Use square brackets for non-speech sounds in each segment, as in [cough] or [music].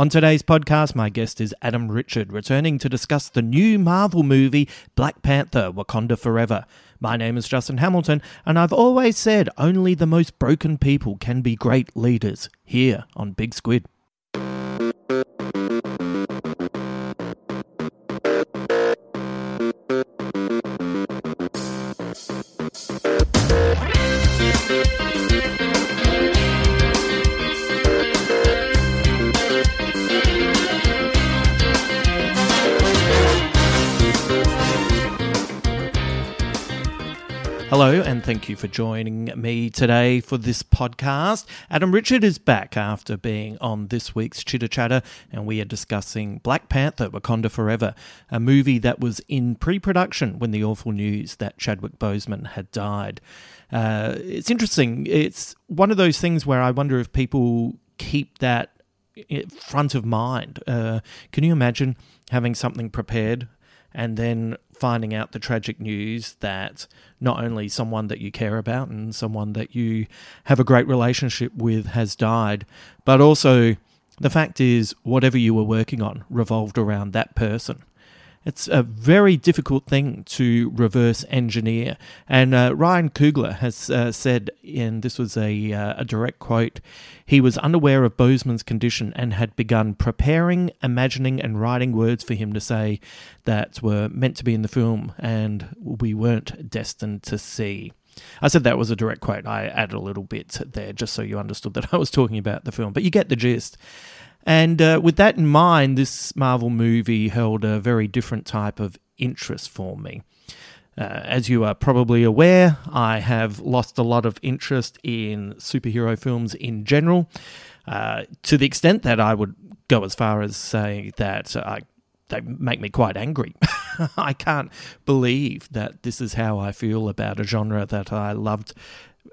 On today's podcast, my guest is Adam Richard, returning to discuss the new Marvel movie Black Panther Wakanda Forever. My name is Justin Hamilton, and I've always said only the most broken people can be great leaders here on Big Squid. You for joining me today for this podcast. Adam Richard is back after being on this week's Chitter Chatter, and we are discussing Black Panther Wakanda Forever, a movie that was in pre production when the awful news that Chadwick Boseman had died. Uh, it's interesting. It's one of those things where I wonder if people keep that front of mind. Uh, can you imagine having something prepared and then finding out the tragic news that not only someone that you care about and someone that you have a great relationship with has died, but also the fact is whatever you were working on revolved around that person. It's a very difficult thing to reverse engineer. And uh, Ryan Coogler has uh, said, and this was a, uh, a direct quote, he was unaware of Boseman's condition and had begun preparing, imagining, and writing words for him to say that were meant to be in the film and we weren't destined to see. I said that was a direct quote. I added a little bit there just so you understood that I was talking about the film, but you get the gist. And uh, with that in mind, this Marvel movie held a very different type of interest for me. Uh, as you are probably aware, I have lost a lot of interest in superhero films in general, uh, to the extent that I would go as far as say that I, they make me quite angry. [laughs] I can't believe that this is how I feel about a genre that I loved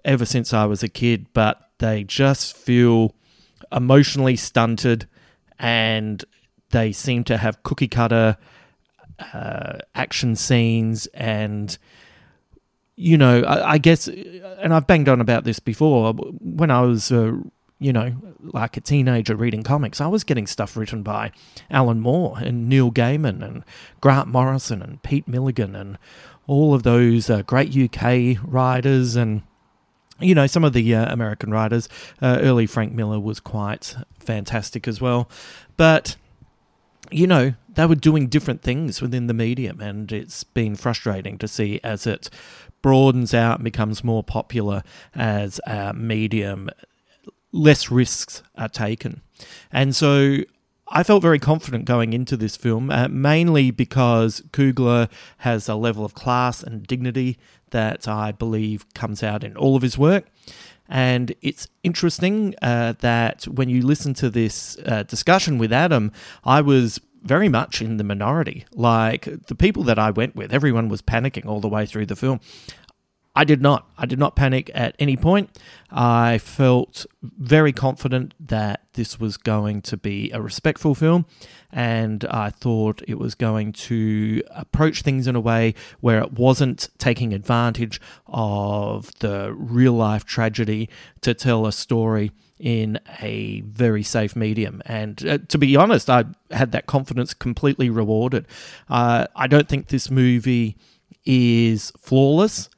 ever since I was a kid, but they just feel emotionally stunted and they seem to have cookie cutter uh, action scenes and you know I, I guess and i've banged on about this before when i was uh, you know like a teenager reading comics i was getting stuff written by alan moore and neil gaiman and grant morrison and pete milligan and all of those uh, great uk writers and you know, some of the uh, American writers, uh, early Frank Miller was quite fantastic as well. But, you know, they were doing different things within the medium, and it's been frustrating to see as it broadens out and becomes more popular as a medium, less risks are taken. And so I felt very confident going into this film, uh, mainly because Coogler has a level of class and dignity that I believe comes out in all of his work. And it's interesting uh, that when you listen to this uh, discussion with Adam, I was very much in the minority. Like the people that I went with, everyone was panicking all the way through the film. I did not. I did not panic at any point. I felt very confident that this was going to be a respectful film, and I thought it was going to approach things in a way where it wasn't taking advantage of the real life tragedy to tell a story in a very safe medium. And uh, to be honest, I had that confidence completely rewarded. Uh, I don't think this movie is flawless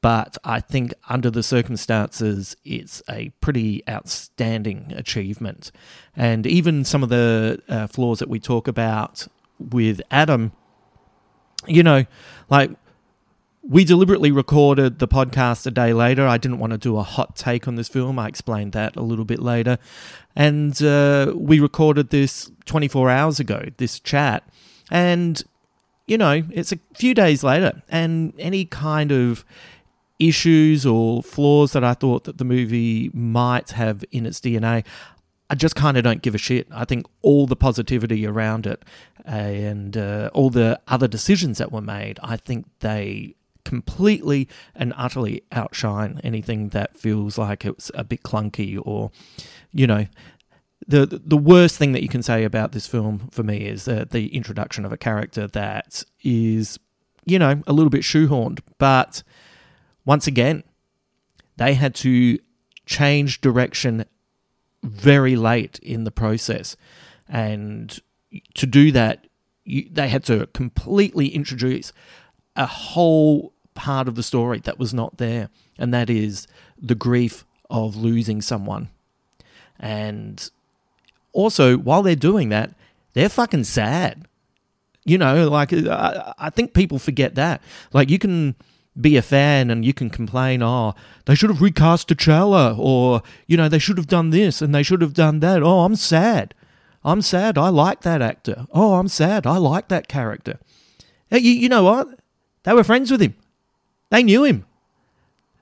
but I think under the circumstances, it's a pretty outstanding achievement. And even some of the uh, flaws that we talk about with Adam, you know, like we deliberately recorded the podcast a day later. I didn't want to do a hot take on this film. I explained that a little bit later. And uh, we recorded this 24 hours ago, this chat. And, you know, it's a few days later, and any kind of issues or flaws that I thought that the movie might have in its DNA, I just kind of don't give a shit. I think all the positivity around it and uh, all the other decisions that were made, I think they completely and utterly outshine anything that feels like it's a bit clunky or, you know, the the worst thing that you can say about this film for me is uh, the introduction of a character that is, you know, a little bit shoehorned, but once again, they had to change direction very late in the process. And to do that, you, they had to completely introduce a whole part of the story that was not there, and that is the grief of losing someone. And also, while they're doing that, they're fucking sad. You know, like I, I think people forget that. Like you can be a fan and you can complain, oh, they should have recast T'Challa, or, you know, they should have done this and they should have done that. Oh, I'm sad. I'm sad. I like that actor. Oh, I'm sad. I like that character. You, you know what? They were friends with him, they knew him.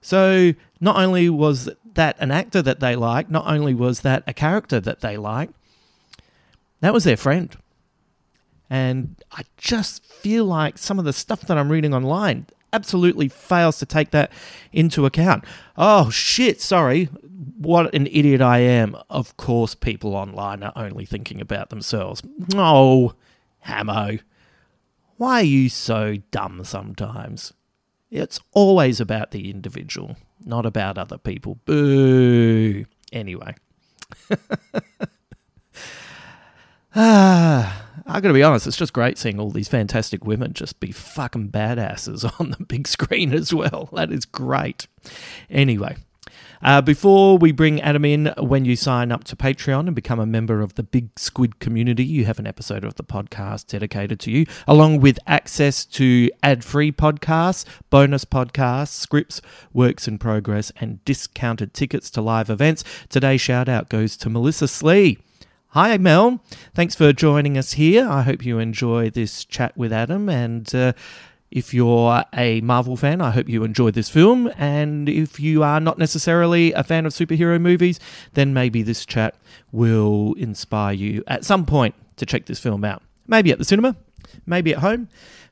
So not only was that an actor that they liked, not only was that a character that they liked, that was their friend. And I just feel like some of the stuff that I'm reading online, absolutely fails to take that into account. Oh, shit, sorry. What an idiot I am. Of course, people online are only thinking about themselves. Oh, Hamo. Why are you so dumb sometimes? It's always about the individual, not about other people. Boo. Anyway. [laughs] ah. I gotta be honest, it's just great seeing all these fantastic women just be fucking badasses [laughs] on the big screen as well. That is great. Anyway, uh, before we bring Adam in, when you sign up to Patreon and become a member of the Big Squid community, you have an episode of the podcast dedicated to you, along with access to ad free podcasts, bonus podcasts, scripts, works in progress, and discounted tickets to live events. Today's shout out goes to Melissa Slee. Hi, Mel. Thanks for joining us here. I hope you enjoy this chat with Adam. And uh, if you're a Marvel fan, I hope you enjoy this film. And if you are not necessarily a fan of superhero movies, then maybe this chat will inspire you at some point to check this film out. Maybe at the cinema, maybe at home.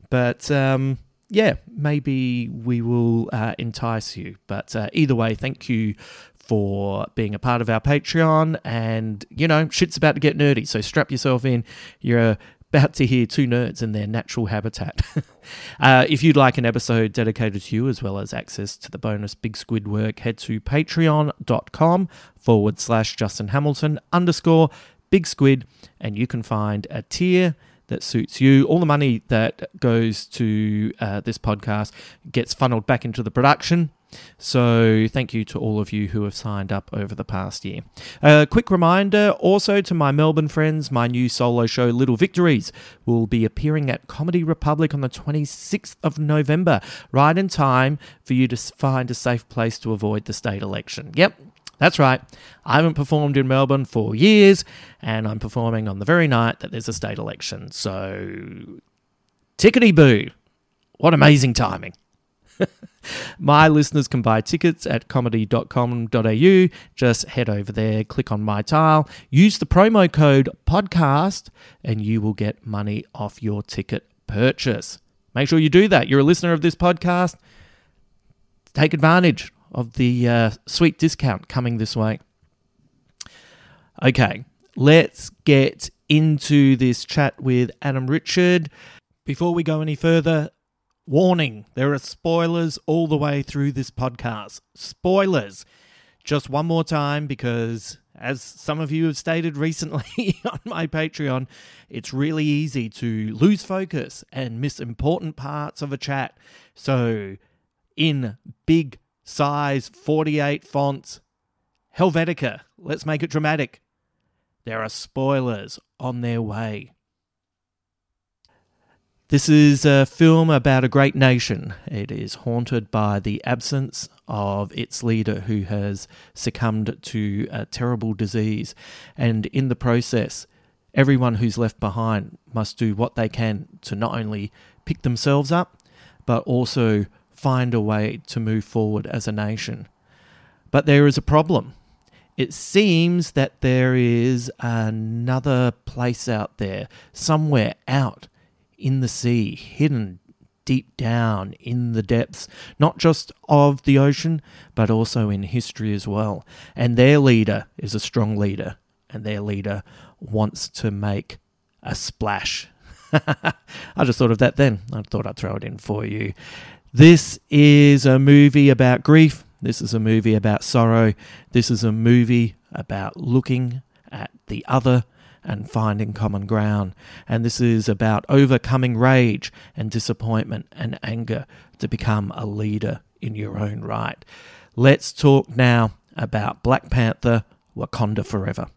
But um, yeah, maybe we will uh, entice you. But uh, either way, thank you for being a part of our Patreon. And, you know, shit's about to get nerdy. So strap yourself in. You're about to hear two nerds in their natural habitat. [laughs] uh, if you'd like an episode dedicated to you, as well as access to the bonus Big Squid work, head to patreon.com forward slash Justin Hamilton underscore Big Squid, and you can find a tier that suits you. All the money that goes to uh, this podcast gets funneled back into the production so thank you to all of you who have signed up over the past year. A quick reminder also to my Melbourne friends, my new solo show Little Victories will be appearing at Comedy Republic on the 26th of November, right in time for you to find a safe place to avoid the state election. Yep, that's right. I haven't performed in Melbourne for years, and I'm performing on the very night that there's a state election. So, tickety boo. What amazing timing. My listeners can buy tickets at comedy.com.au. Just head over there, click on my tile, use the promo code podcast, and you will get money off your ticket purchase. Make sure you do that. You're a listener of this podcast. Take advantage of the uh, sweet discount coming this way. Okay, let's get into this chat with Adam Richard. Before we go any further, warning there are spoilers all the way through this podcast. Spoilers. Just one more time because, as some of you have stated [laughs] recently on my Patreon, it's really easy to lose focus and miss important parts of a chat. So, in big size 48 fonts, Helvetica, let's make it dramatic. There are spoilers on their way. This is a film about a great nation. It is haunted by the absence of its leader who has succumbed to a terrible disease. And in the process, everyone who's left behind must do what they can to not only pick themselves up, but also find a way to move forward as a nation. But there is a problem it seems that there is another place out there, somewhere out in the sea, hidden deep down in the depths, not just of the ocean, but also in history as well. And their leader is a strong leader, and their leader wants to make a splash. [laughs] I just thought of that then. I thought I'd throw it in for you. This is a movie about grief, this is a movie about sorrow. This is a movie about looking at the other and finding common ground. And this is about overcoming rage and disappointment and anger to become a leader in your own right. Let's talk now about Black Panther Wakanda Forever.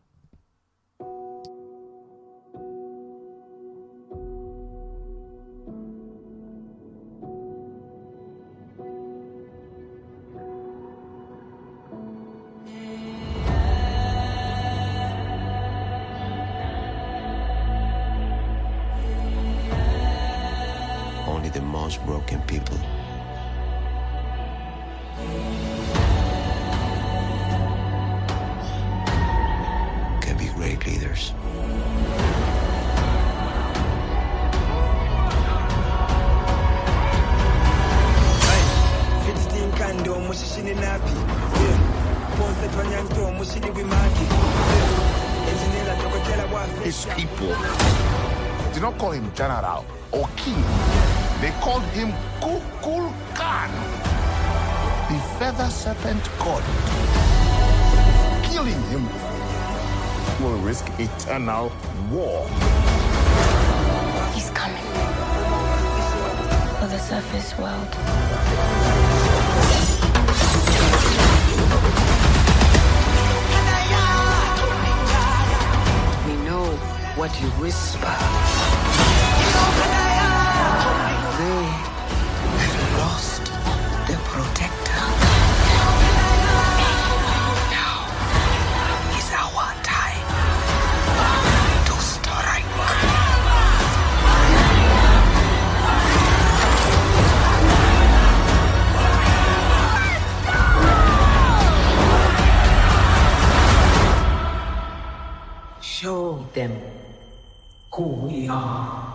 Are.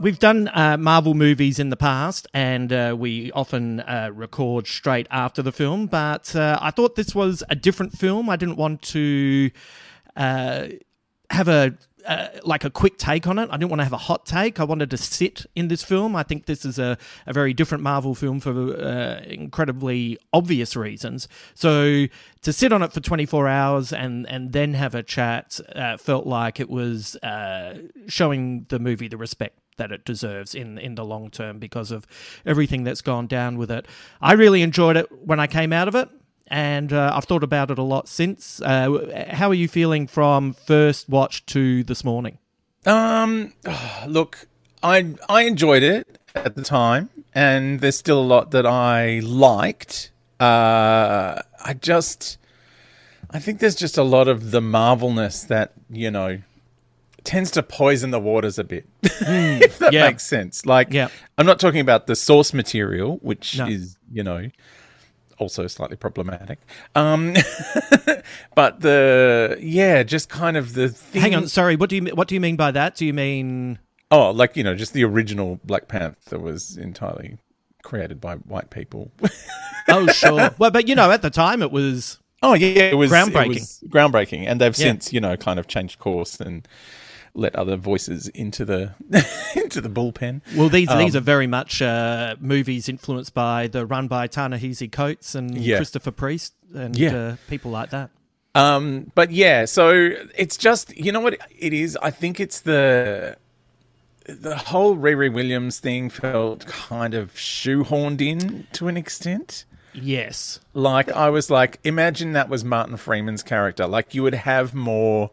We've done uh, Marvel movies in the past, and uh, we often uh, record straight after the film. But uh, I thought this was a different film. I didn't want to uh, have a uh, like a quick take on it. I didn't want to have a hot take. I wanted to sit in this film. I think this is a, a very different Marvel film for uh, incredibly obvious reasons. So to sit on it for 24 hours and, and then have a chat uh, felt like it was uh, showing the movie the respect that it deserves in in the long term because of everything that's gone down with it. I really enjoyed it when I came out of it and uh, I've thought about it a lot since. Uh, how are you feeling from first watch to this morning? Um, [sighs] look, I I enjoyed it at the time, and there's still a lot that I liked. Uh, I just, I think there's just a lot of the marvelness that you know tends to poison the waters a bit, [laughs] if that yeah. makes sense. Like, Yeah. I'm not talking about the source material, which No. is, you know, also slightly problematic. Um, [laughs] but the yeah, just kind of the thing. Hang on, sorry. What do you what do you mean by that? Do you mean Oh, like you know, just the original Black Panther was entirely created by white people. [laughs] Oh, sure. well, but you know, at the time it was Oh yeah, it was Groundbreaking. it was groundbreaking, and they've Yeah. since you know kind of changed course and let other voices into the [laughs] into the bullpen. Well, these these Um, are very much uh, movies influenced by the run by Ta-Nehisi Coates and Yeah. Christopher Priest and Yeah. uh, people like that. Um, but yeah, so it's just you know what it is. I think it's the the whole Riri Williams thing felt kind of shoehorned in to an extent. Yes. Like I was like, imagine that was Martin Freeman's character. Like you would have more.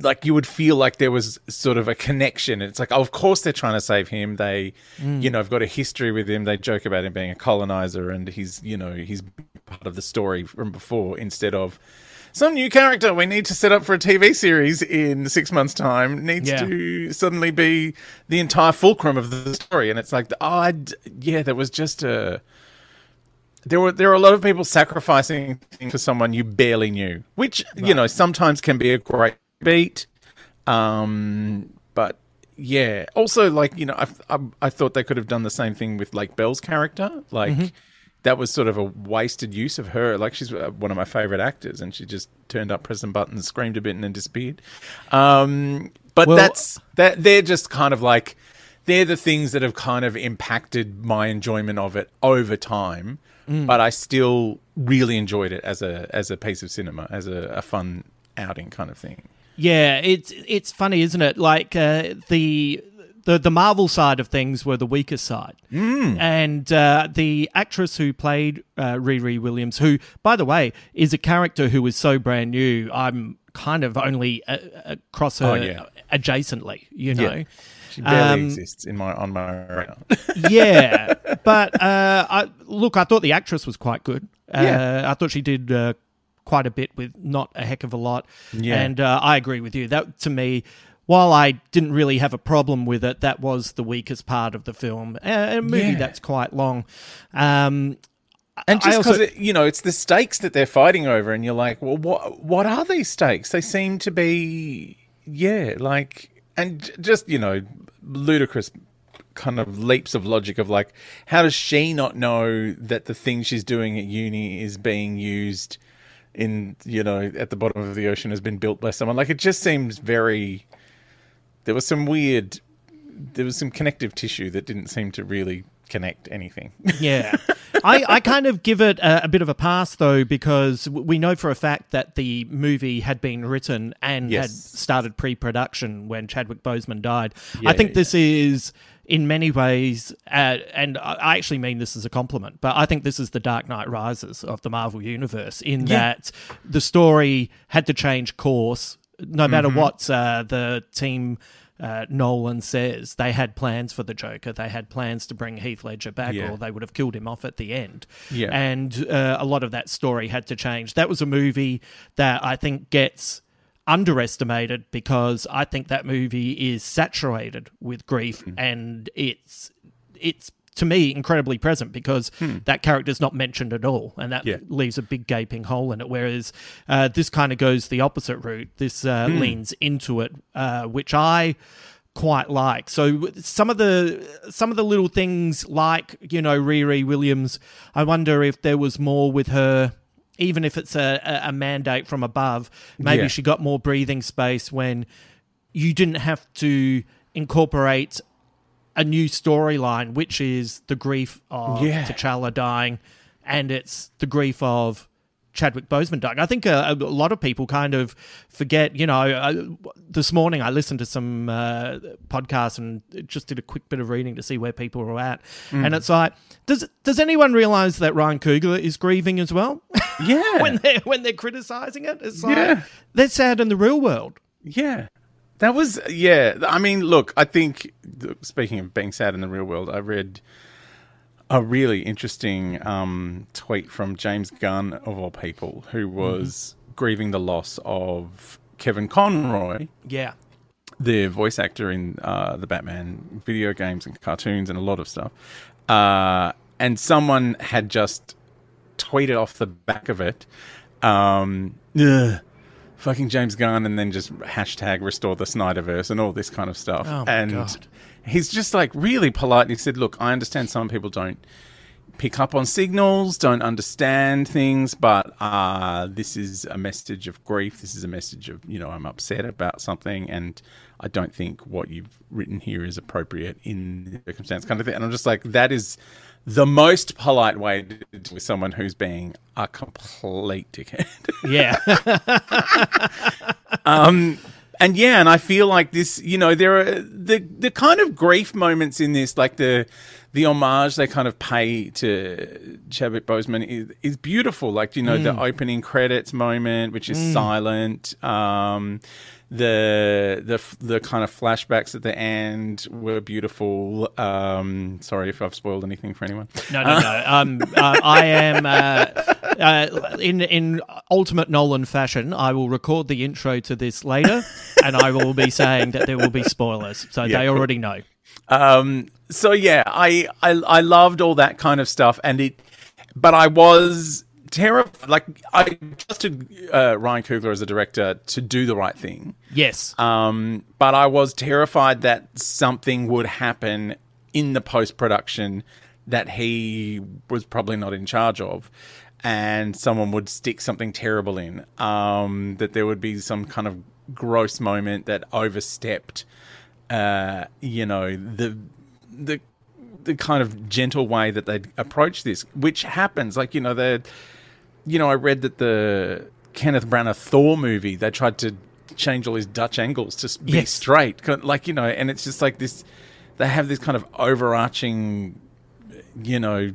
Like you would feel like there was sort of a connection. It's like, oh, of course they're trying to save him. They, Mm. you know, have got a history with him. They joke about him being a colonizer, and he's, you know, he's part of the story from before. Instead of some new character we need to set up for a TV series in six months' time needs Yeah. to suddenly be the entire fulcrum of the story. And it's like, oh, I'd, yeah, there was just a there were there were a lot of people sacrificing for someone you barely knew, which you know sometimes can be a great beat. Um, but yeah, also like you know, I, I I thought they could have done the same thing with like Belle's character, like. Mhm. That was sort of a wasted use of her. Like she's uh, one of my favorite actors, and she just turned up, pressed some buttons, screamed a bit, and then disappeared. Um, but Well- that's that. They're just kind of like they're the things that have kind of impacted my enjoyment of it over time. Mm. But I still really enjoyed it as a as a piece of cinema, as a, a fun outing kind of thing. Yeah, it's it's funny, isn't it? Like uh, the the the Marvel side of things were the weaker side, Mm. and uh, the actress who played uh, Riri Williams, who by the way is a character who is so brand new, I'm kind of only uh, across her Oh, yeah. adjacently, you know. Yeah. She barely Um, exists in my on my radar. [laughs] yeah, but uh, I, look, I thought the actress was quite good. Uh, Yeah. I thought she did uh, quite a bit with not a heck of a lot. Yeah. And uh, I agree with you. That to me, while I didn't really have a problem with it, that was the weakest part of the film. A movie Yeah. that's quite long. Um, and just because you know it's the stakes that they're fighting over, and you're like, well, what what are these stakes? They seem to be, yeah, like, and just you know, ludicrous kind of leaps of logic of like, how does she not know that the thing she's doing at uni is being used in you know at the bottom of the ocean has been built by someone? Like, it just seems very. There was some weird. There was some connective tissue that didn't seem to really connect anything. [laughs] yeah. I, I kind of give it a, a bit of a pass though because we know for a fact that the movie had been written and had started pre-production when Chadwick Boseman died. Yeah, I think yeah, this is in many ways, uh, and I actually mean this as a compliment, but I think this is the Dark Knight Rises of the Marvel universe in Yeah. that the story had to change course no matter Mhm. what uh, the team. Uh, Nolan says they had plans for the Joker. They had plans to bring Heath Ledger back, Yeah. or they would have killed him off at the end. Yeah. And uh, a lot of that story had to change. That was a movie that I think gets underestimated because I think that movie is saturated with grief Mm. and it's it's to me incredibly present because Hmm. that character's not mentioned at all and that Yeah. leaves a big gaping hole in it whereas uh, this kind of goes the opposite route this uh, Hmm. leans into it uh, which I quite like. So some of the some of the little things like you know Riri Williams, I wonder if there was more with her. Even if it's a, a- mandate from above, maybe Yeah. she got more breathing space when you didn't have to incorporate a new storyline, which is the grief of Yeah. T'Challa dying, and it's the grief of Chadwick Boseman dying. I think a, a lot of people kind of forget. You know, uh, this morning I listened to some uh, podcasts and just did a quick bit of reading to see where people were at, Mm. and it's like, does does anyone realize that Ryan Coogler is grieving as well? [laughs] Yeah. when they when they're criticizing it, it's like Yeah. they're sad in the real world. Yeah. That was, yeah. I mean, look, I think, speaking of being sad in the real world, I read a really interesting um, tweet from James Gunn, of all people, who was grieving the loss of Kevin Conroy, Yeah. the voice actor in uh, the Batman video games and cartoons and a lot of stuff. Uh, and someone had just tweeted off the back of it, um, "Ugh, fucking James Gunn, and then just hashtag restore the Snyderverse and all this kind of stuff. Oh and God. he's just like really polite. And he said, Look, I understand some people don't pick up on signals, don't understand things, but uh, this is a message of grief. This is a message of, you know, I'm upset about something, and I don't think what you've written here is appropriate in the circumstance, kind of thing. And I'm just like, that is the most polite way to do with someone who's being a complete dickhead. Yeah. [laughs] um, and yeah, and I feel like this, you know, there are the the kind of grief moments in this, like the the homage they kind of pay to Chadwick Boseman is, is beautiful. Like you know, the Mm. opening credits moment, which is Mm. silent. Um, the the the kind of flashbacks at the end were beautiful. Um, sorry if I've spoiled anything for anyone. No, no, no. [laughs] Um, uh, I am uh, uh, in in ultimate Nolan fashion. I will record the intro to this later, and I will be saying that there will be spoilers, so Yeah, they already know. Um, so yeah, I, I I loved all that kind of stuff, and it, but I was terrified. Like I trusted uh, Ryan Coogler as a director to do the right thing. Yes. Um, but I was terrified that something would happen in the post production that he was probably not in charge of. And someone would stick something terrible in. Um, that there would be some kind of gross moment that overstepped, uh, you know, the the the kind of gentle way that they approach this, which happens. Like you know, the you know, I read that the Kenneth Branagh Thor movie they tried to change all his Dutch angles to be Yes. straight, like you know, and it's just like this. They have this kind of overarching, you know,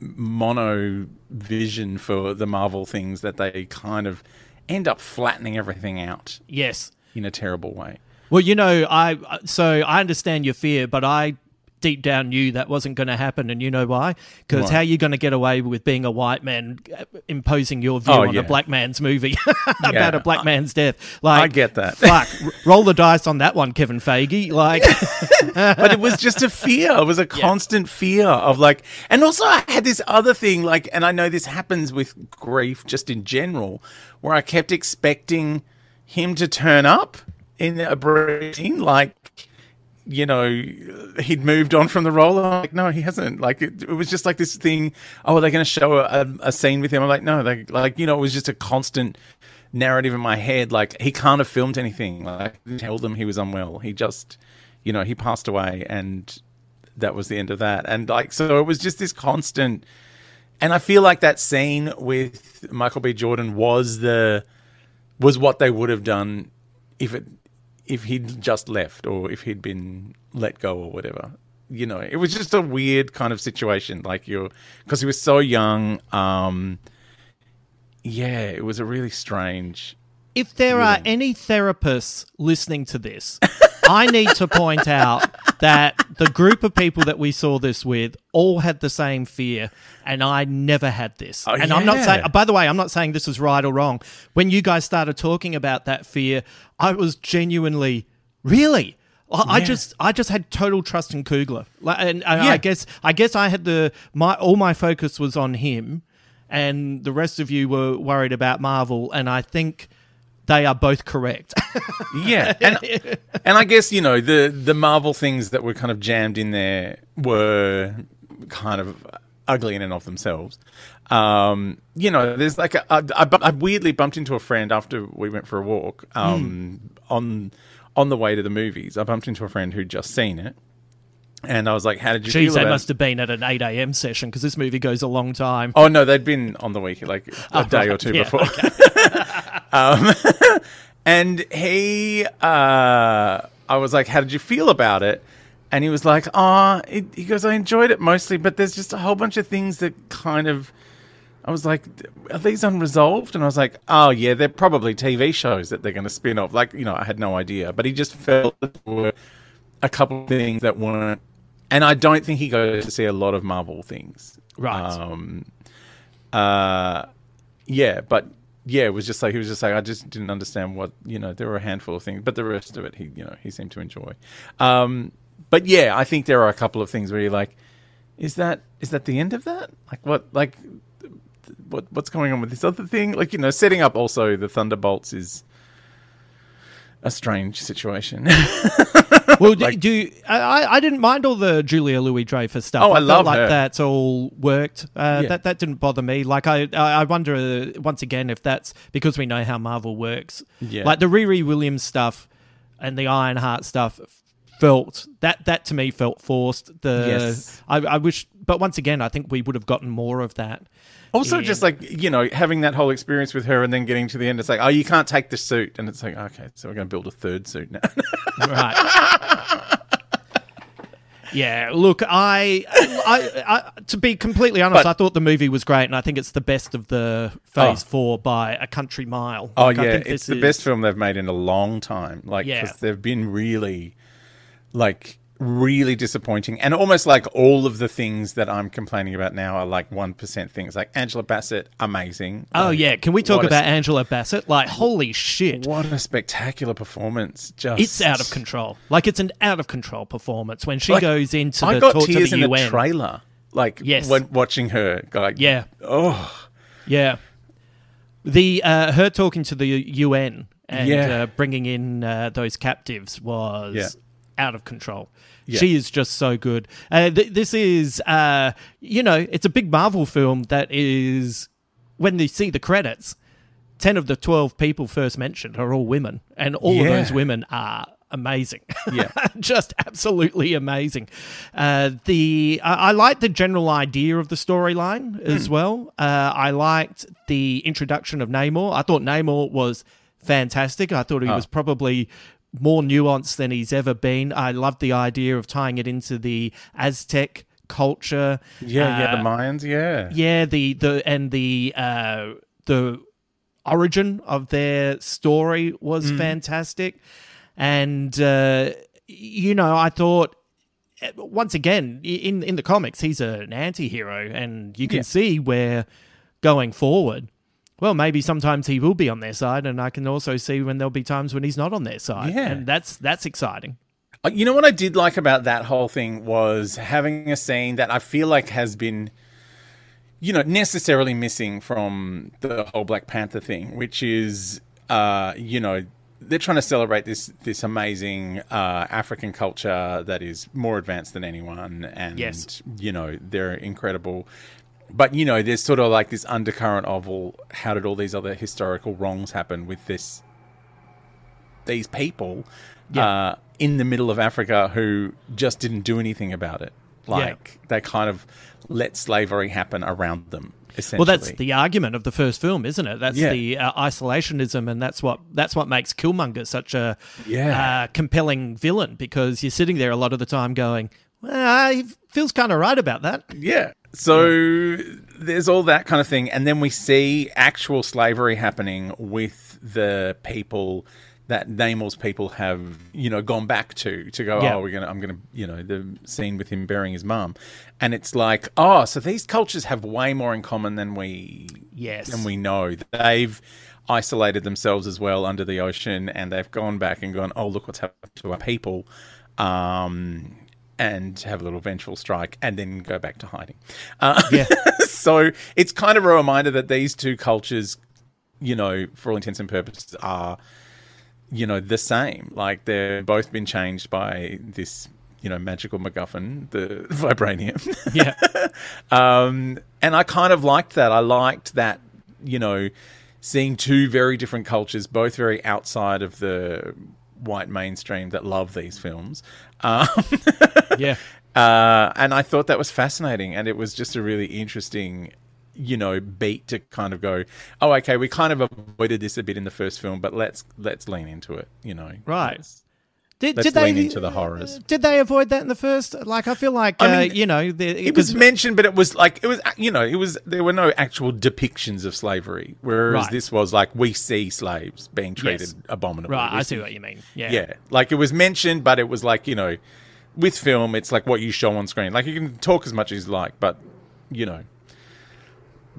mono vision for the Marvel things that they kind of end up flattening everything out Yes. in a terrible way. Well, you know, I so I understand your fear, but I deep down knew that wasn't going to happen, and you know why? Because how are you going to get away with being a white man uh, imposing your view Oh, on yeah. a black man's movie [laughs] about Yeah, a black man's death? Like, I get that. Fuck, roll the dice on that one, Kevin Feige. Like, [laughs] but it was just a fear. It was a constant fear of like, and also I had this other thing, like, and I know this happens with grief just in general, where I kept expecting him to turn up in a briefing, like, you know, he'd moved on from the role. I'm like, no, he hasn't. Like, it, it was just like this thing. Oh, are they going to show a, a scene with him? I'm like, no, they like, you know, it was just a constant narrative in my head. Like, he can't have filmed anything. Like, tell them he was unwell. He just, you know, he passed away, and that was the end of that. And like, so it was just this constant. And I feel like that scene with Michael B. Jordan was the was what they would have done if it if he'd just left or if he'd been let go or whatever. You know, it was just a weird kind of situation. Like you're because he was so young. Um, yeah, it was a really strange. if there are any therapists listening to this, I need to point out that the group of people that we saw this with all had the same fear, and I never had this. Oh, and I'm not saying, by the way, I'm not saying this is right or wrong. When you guys started talking about that fear, I was genuinely, really. I I Yeah. just, I just had total trust in Coogler, Like, and, and Yeah. I guess, I guess I had the my all my focus was on him, and the rest of you were worried about Marvel, and I think they are both correct. [laughs] Yeah, and and I guess you know the the Marvel things that were kind of jammed in there were kind of ugly in and of themselves. Um, you know, there's like a, I, I, I weirdly bumped into a friend after we went for a walk um, on on the way to the movies. I bumped into a friend who'd just seen it, and I was like, "How did you Jeez, they about?" must have been at an 8 a.m. session because this movie goes a long time. Oh no, they'd been on the week like a [laughs] Oh, day or two yeah, before. [laughs] um, [laughs] and he, uh, I was like, "How did you feel about it?" And he was like, "Ah," it he goes, "I enjoyed it mostly, but there's just a whole bunch of things that kind of." I was like, "Are these unresolved?" And I was like, "Oh yeah, they're probably TV shows that they're going to spin off." Like you know, I had no idea, but he just felt that there were a couple of things that weren't. And I don't think he goes to see a lot of Marvel things. Right. Um, uh, yeah, but yeah, it was just like he was just like I just didn't understand what you know. There were a handful of things, but the rest of it, he you know he seemed to enjoy. Um, but yeah, I think there are a couple of things where you're like, is that is that the end of that? Like what like what what's going on with this other thing? Like you know, setting up also the Thunderbolts is a strange situation. [laughs] well, do, do you, I? I didn't mind all the Julia Louis Dreyfus stuff. Oh, I felt love like her. that's all worked. Uh, Yeah. That that didn't bother me. Like I, I I wonder uh, once again if that's because we know how Marvel works. Yeah. Like the Riri Williams stuff and the Ironheart stuff felt that that to me felt forced. The Yes. I, I wish, but once again, I think we would have gotten more of that. Also, in- just like you know, having that whole experience with her, and then getting to the end, it's like, oh, you can't take the suit, and it's like, okay, so we're going to build a third suit now. right. Yeah, look, I, I, I, to be completely honest, But- I thought the movie was great, and I think it's the best of the Phase Oh. Four by a country mile. oh Like, I yeah, it's the is- best film they've made in a long time. Like, Yeah. because they've been really, like, really disappointing, and almost like all of the things that I'm complaining about now are like one percent things. Like Angela Bassett, amazing. Oh Like, yeah, can we talk what a- about Angela Bassett? Like, holy shit, What a spectacular performance! Just it's out of control. Like, it's an out of control performance when she Like, goes into I the got talk to tears the in UN. the trailer. Like, Yes. when watching her, like, Yeah. oh, Yeah. The uh, her talking to the UN and Yeah. uh, bringing in uh, those captives was Yeah. Out of control. Yeah. She is just so good. Uh, th- this is, uh, you know, it's a big Marvel film that is when you see the credits, ten of the twelve people first mentioned are all women, and all of those women are amazing. [laughs] Yeah. [laughs] just absolutely amazing. Uh, the I, I like the general idea of the storyline as Hmm. well. Uh, I liked the introduction of Namor. I thought Namor was fantastic. I thought he Oh. was probably more nuanced than he's ever been. I loved the idea of tying it into the Aztec culture. yeah, yeah, the Uh, Mayans, yeah, yeah, the the and the uh, the origin of their story was Mm. fantastic, and uh, you know, I thought uh, once again in in the comics he's an anti-hero and you can Yeah. see where going forward well maybe sometimes he will be on their side and i can also see when there'll be times when he's not on their side Yeah. and that's that's exciting Uh, You know what I did like about that whole thing was having a scene that I feel like has been, you know, necessarily missing from the whole Black Panther thing, which is, uh, you know, they're trying to celebrate this this amazing uh, African culture that is more advanced than anyone, and Yes. you know they're incredible. But you know, there's sort of like this undercurrent of, well, how did all these other historical wrongs happen with this these people uh, in the middle of Africa who just didn't do anything about it. Like they kind of let slavery happen around them. Essentially. Well, that's the argument of the first film, isn't it? That's Yeah. the uh, isolationism, and that's what that's what makes Killmonger such a Yeah. uh, compelling villain because you're sitting there a lot of the time going, "Well, he feels kind of right about that." Yeah. So there's all that kind of thing, and then we see actual slavery happening with the people that Namor's people have, you know, gone back to to go. Yeah. Oh, we're gonna, I'm gonna, you know, the scene with him burying his mum, and it's like, oh, so these cultures have way more in common than we, Yes. than we know. They've isolated themselves as well under the ocean, and they've gone back and gone, oh, look what's happened to our people. Um, and have a little vengeful strike, and then go back to hiding. Uh, Yeah. [laughs] so it's kind of a reminder that these two cultures, you know, for all intents and purposes, are, you know, the same. Like they've both been changed by this, you know, magical MacGuffin, the [laughs] vibranium. Yeah. [laughs] Um, and I kind of liked that. I liked that, you know, seeing two very different cultures, both very outside of the white mainstream that love these films. [laughs] Um, yeah. [laughs] uh, and I thought that was fascinating, and it was just a really interesting, you know, beat to kind of go, oh, okay, we kind of avoided this a bit in the first film, but let's let's lean into it, you know, Right. Did, let's did they lean into the horrors. Did they avoid that in the first? Like, I feel like I uh, mean, you know, the, It was mentioned, but it was like it was, you know, it was there were no actual depictions of slavery, whereas Right. this was like we see slaves being treated Yes. abominably. right. I see what you mean. Yeah. Yeah, like it was mentioned, but it was like you know, with film, it's like what you show on screen. Like you can talk as much as you like, but you know,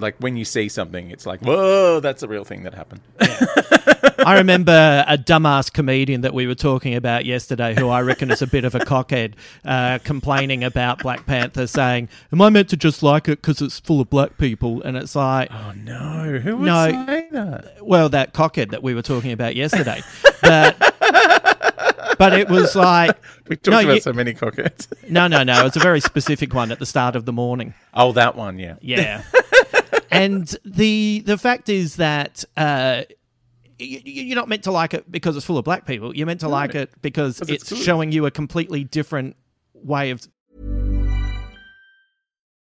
like when you see something, it's like, whoa, that's a real thing that happened. [laughs] I remember a dumbass comedian that we were talking about yesterday, who I reckon is a bit of a cockhead, uh, complaining about Black Panther, saying, "Am I meant to just like it because it's full of black people?" And it's like, oh no, who would no, say that? well, that cockhead that we were talking about yesterday, but. But it was like [laughs] We talked no, about you- so many cockheads. no, no, no. It's a very specific one at the start of the morning. Oh, that one, yeah. Yeah. [laughs] and the the fact is that uh, y- y- you're not meant to like it because it's full of black people. You're meant to like it because it's it's, good. showing you a completely different way of.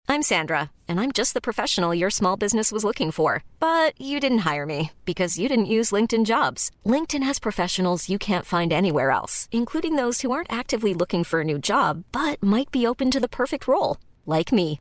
I'm Sandra, and I'm just the professional your small business was looking for. But you didn't hire me because you didn't use LinkedIn jobs. LinkedIn has professionals you can't find anywhere else, including those who aren't actively looking for a new job but might be open to the perfect role, like me.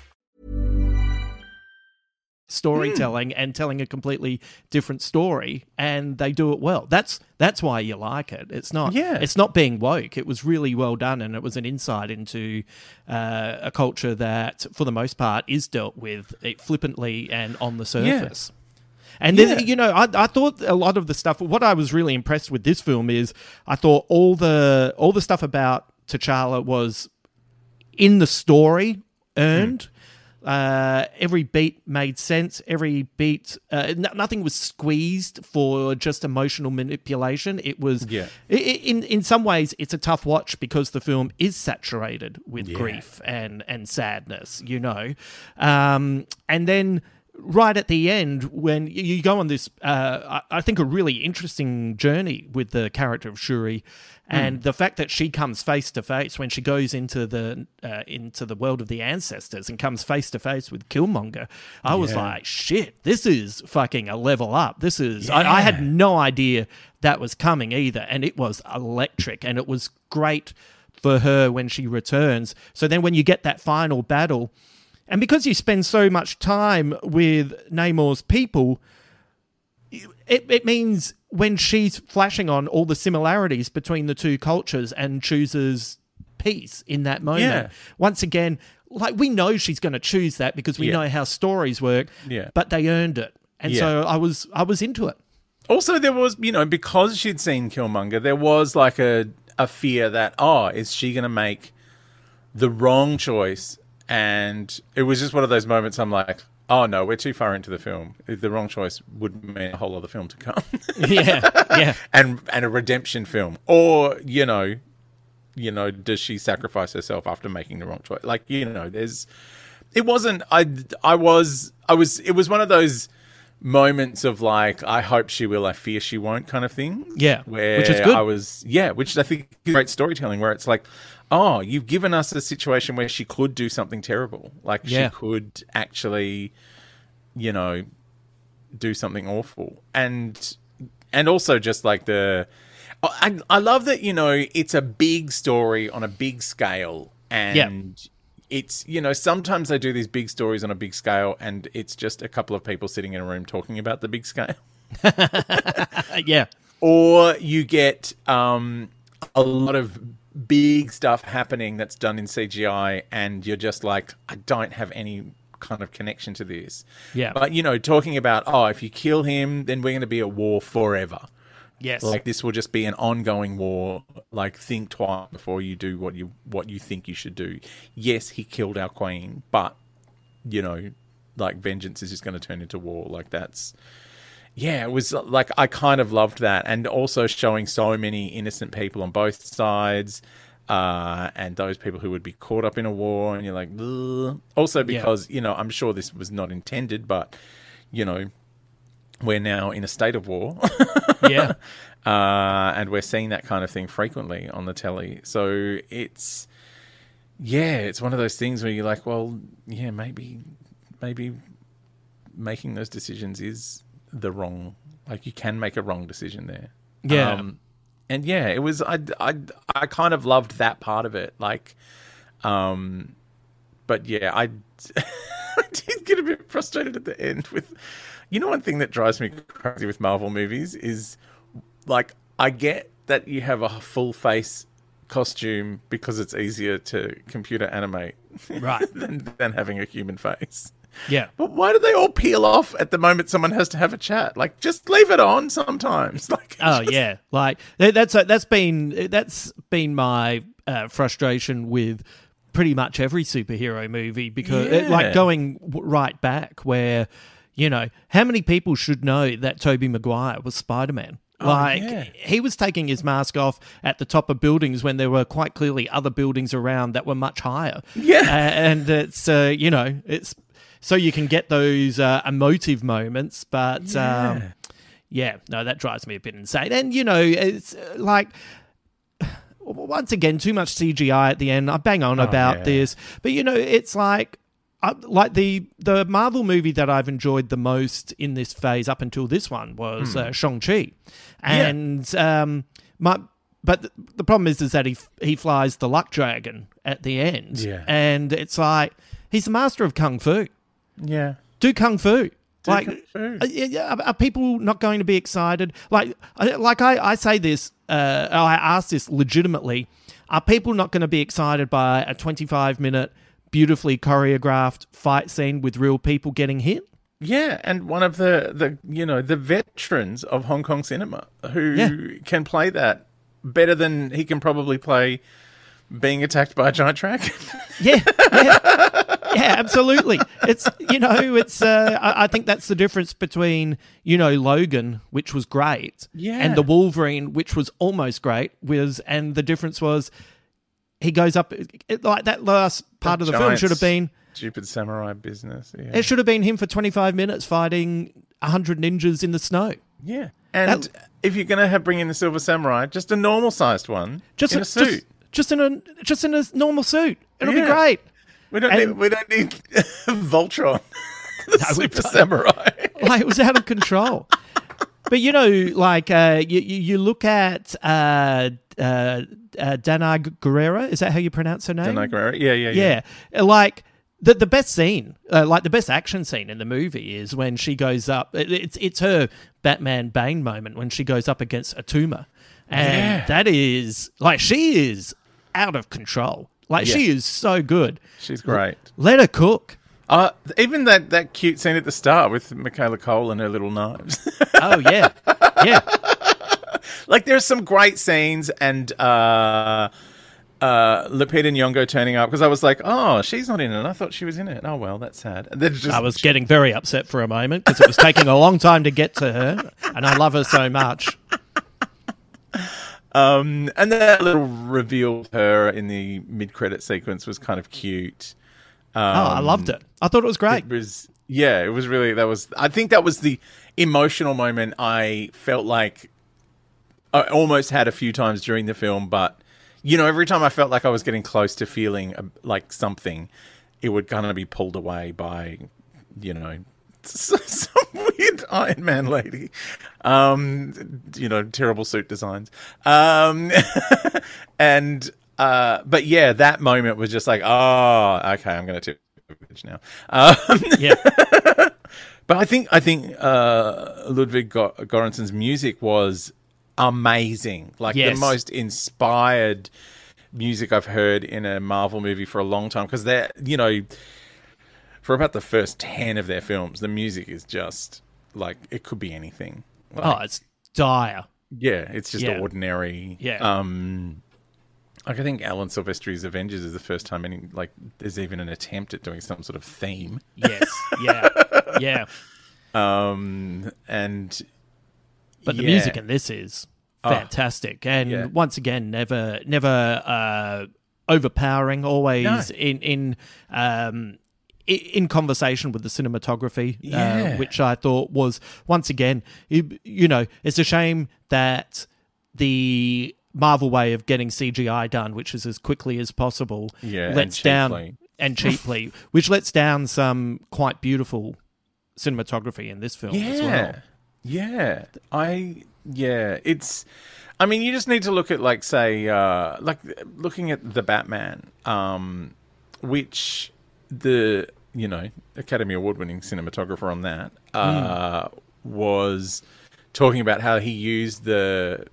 Storytelling and telling a completely different story and they do it well that's that's why you like it it's not Yeah. it's not being woke it was really well done and it was an insight into uh, a culture that for the most part is dealt with eh, flippantly and on the surface And then, Yeah. you know, I, I thought a lot of the stuff. What I was really impressed with this film is, I thought all the all the stuff about T'Challa was in the story earned. Uh, every beat made sense. Every beat, uh, n- nothing was squeezed for just emotional manipulation. It was, Yeah. i- i- in in some ways, it's a tough watch because the film is saturated with Yeah. grief and and sadness. You know, um, and then right at the end when you go on this uh, I think a really interesting journey with the character of shuri and the fact that she comes face to face when she goes into the uh, into the world of the ancestors and comes face to face with killmonger i was Yeah. like shit this is fucking a level up. This is I, I had no idea that was coming either and it was electric and it was great for her when she returns. So then when you get that final battle and because you spend so much time with Namor's people, it, it means when she's flashing on all the similarities between the two cultures and chooses peace in that moment. Yeah. Once again, like we know she's going to choose that because we Yeah. know how stories work. Yeah. But they earned it, and Yeah. so I was I was into it. Also, there was, you know, because she'd seen Killmonger, there was like a, a fear that, oh, is she going to make the wrong choice? And it was just one of those moments I'm like, oh no, we're too far into the film. The wrong choice would mean a whole other film to come. [laughs] Yeah, yeah. [laughs] and and a redemption film. Or, you know, you know, does she sacrifice herself after making the wrong choice? Like, you know, there's it wasn't I I was I was it was one of those moments of like I hope she will, I fear she won't kind of thing. Yeah, Where which is good. I was yeah, which I think is great storytelling where it's like, oh, you've given us a situation where she could do something terrible. Like Yeah. she could actually, you know, do something awful. And and also just like the I I love that, you know, it's a big story on a big scale and it's you know sometimes they do these big stories on a big scale and it's just a couple of people sitting in a room talking about the big scale [laughs] [laughs] yeah. or you get um, a lot of big stuff happening that's done in CGI, and you're just like, I don't have any kind of connection to this. Yeah. But you know, talking about, oh, if you kill him, then we're going to be at war forever. Yes. Like this will just be an ongoing war. Like think twice before you do what you what you think you should do. Yes, he killed our queen, but you know, like vengeance is just going to turn into war. Like that's yeah, it was like I kind of loved that, and also showing so many innocent people on both sides. uh, and those people who would be caught up in a war, and you're like, Ugh. also because you know I'm sure this was not intended, but you know we're now in a state of war, Yeah. [laughs] uh, and we're seeing that kind of thing frequently on the telly. So it's yeah, it's one of those things where you're like, well, yeah, maybe maybe making those decisions is the wrong. Like you can make a wrong decision there. Yeah. Um, and yeah, it was. I, I I kind of loved that part of it. Like, um, but yeah, I [laughs] I did get a bit frustrated at the end with. You know, one thing that drives me crazy with Marvel movies is like I get that you have a full face costume because it's easier to computer animate, Right. [laughs] than than having a human face. Yeah. But why do they all peel off at the moment someone has to have a chat? Like, just leave it on sometimes. [laughs] Like, Oh yeah, like that's that's been that's been my uh, frustration with pretty much every superhero movie because it, like going right back where you know how many people should know that Tobey Maguire was Spider Man. Oh, Like yeah. he was taking his mask off at the top of buildings when there were quite clearly other buildings around that were much higher. Yeah. Uh, and it's uh, you know it's so you can get those uh, emotive moments, but Yeah. um, yeah, no, that drives me a bit insane. And you know, it's uh, like [sighs] once again too much CGI at the end. I bang on Oh, about yeah. this, but you know, it's like. I, like the the Marvel movie that I've enjoyed the most in this phase up until this one was Hmm. uh, Shang Chi, and um, my but the, the problem is is that he he flies the luck dragon at the end, Yeah. and it's like he's the master of kung fu. Yeah. Do kung fu. like, kung fu. uh, are, are people not going to be excited? Like, I- like I, I say this, uh, I ask this legitimately. Are people not going to be excited by a 25 minute, beautifully choreographed fight scene with real people getting hit? Yeah, and one of the, the you know the veterans of Hong Kong cinema who Yeah. can play that better than he can probably play being attacked by a giant dragon. Yeah, yeah, [laughs] yeah, absolutely. It's you know, it's. Uh, I, I think that's the difference between you know Logan, which was great, Yeah. and the Wolverine, which was almost great. Was and the difference was he goes up it, like that last part of the film should have been. stupid samurai business. Yeah, It should have been him for twenty five minutes fighting hundred ninjas in the snow. yeah. And if you're gonna have bring in the Silver Samurai, just a normal sized one, Just in a, suit. Just, just in a just in a normal suit. It'll Yeah. be great. We don't and- need we don't need [laughs] Voltron, [laughs] the No, Super. Samurai. [laughs] like it was out of control. But you know, like uh, you you look at uh, uh, uh, Dana Guerrera. Is that how you pronounce her name? Danai Gurira. Yeah, yeah, yeah. Yeah, like the the best scene, uh, like the best action scene in the movie is when she goes up. it- It's it's her Batman Bane moment when she goes up against Attuma, and Yeah. that is like she is out of control. Like she is so good. She's great. Let her cook. Uh, even that, that cute scene at the start with Michaela Coel and her little knives. [laughs] Oh yeah, yeah. [laughs] like there's some great scenes and uh uh Lupita Nyong'o turning up because I was like, oh, she's not in it. I thought she was in it. Oh well, that's sad. Just I was getting very upset for a moment because it was taking a long time to get to her, and I love her so much. Um and that little reveal of her in the mid credit sequence was kind of cute. Um, oh, I loved it. I thought it was great. It was yeah, it was really that was I think that was the emotional moment I felt like I almost had a few times during the film, but you know, every time I felt like I was getting close to feeling uh, like something, it would kind of be pulled away by, you know, [laughs] some weird Iron Man lady. Um, you know, terrible suit designs. Um, [laughs] and uh, but yeah, that moment was just like, oh, okay, I'm gonna tip now. Um, Yeah. [laughs] but I think I think uh, Ludwig Göransson's music was amazing. Like Yes. the most inspired music I've heard in a Marvel movie for a long time. Because they're you know, for about the first ten of their films, the music is just like it could be anything. Like, Oh, it's dire. yeah, it's just Yeah. ordinary. Yeah. Um, like I think Alan Silvestri's Avengers is the first time any like there's even an attempt at doing some sort of theme. Yes. [laughs] Yeah. Yeah. Um, and But the yeah. music in this is Oh. fantastic, and Yeah. once again, never never uh, overpowering. Always No. in in. Um, in conversation with the cinematography, Yeah. uh, which I thought was once again, you, you know, it's a shame that the Marvel way of getting CGI done, which is as quickly as possible, Yeah, and lets down cheaply. and [laughs] cheaply, which lets down some quite beautiful cinematography in this film as well. Yeah. I yeah, it's I mean, you just need to look at like say uh like looking at the Batman um which the you know, Academy Award winning cinematographer on that uh was talking about how he used the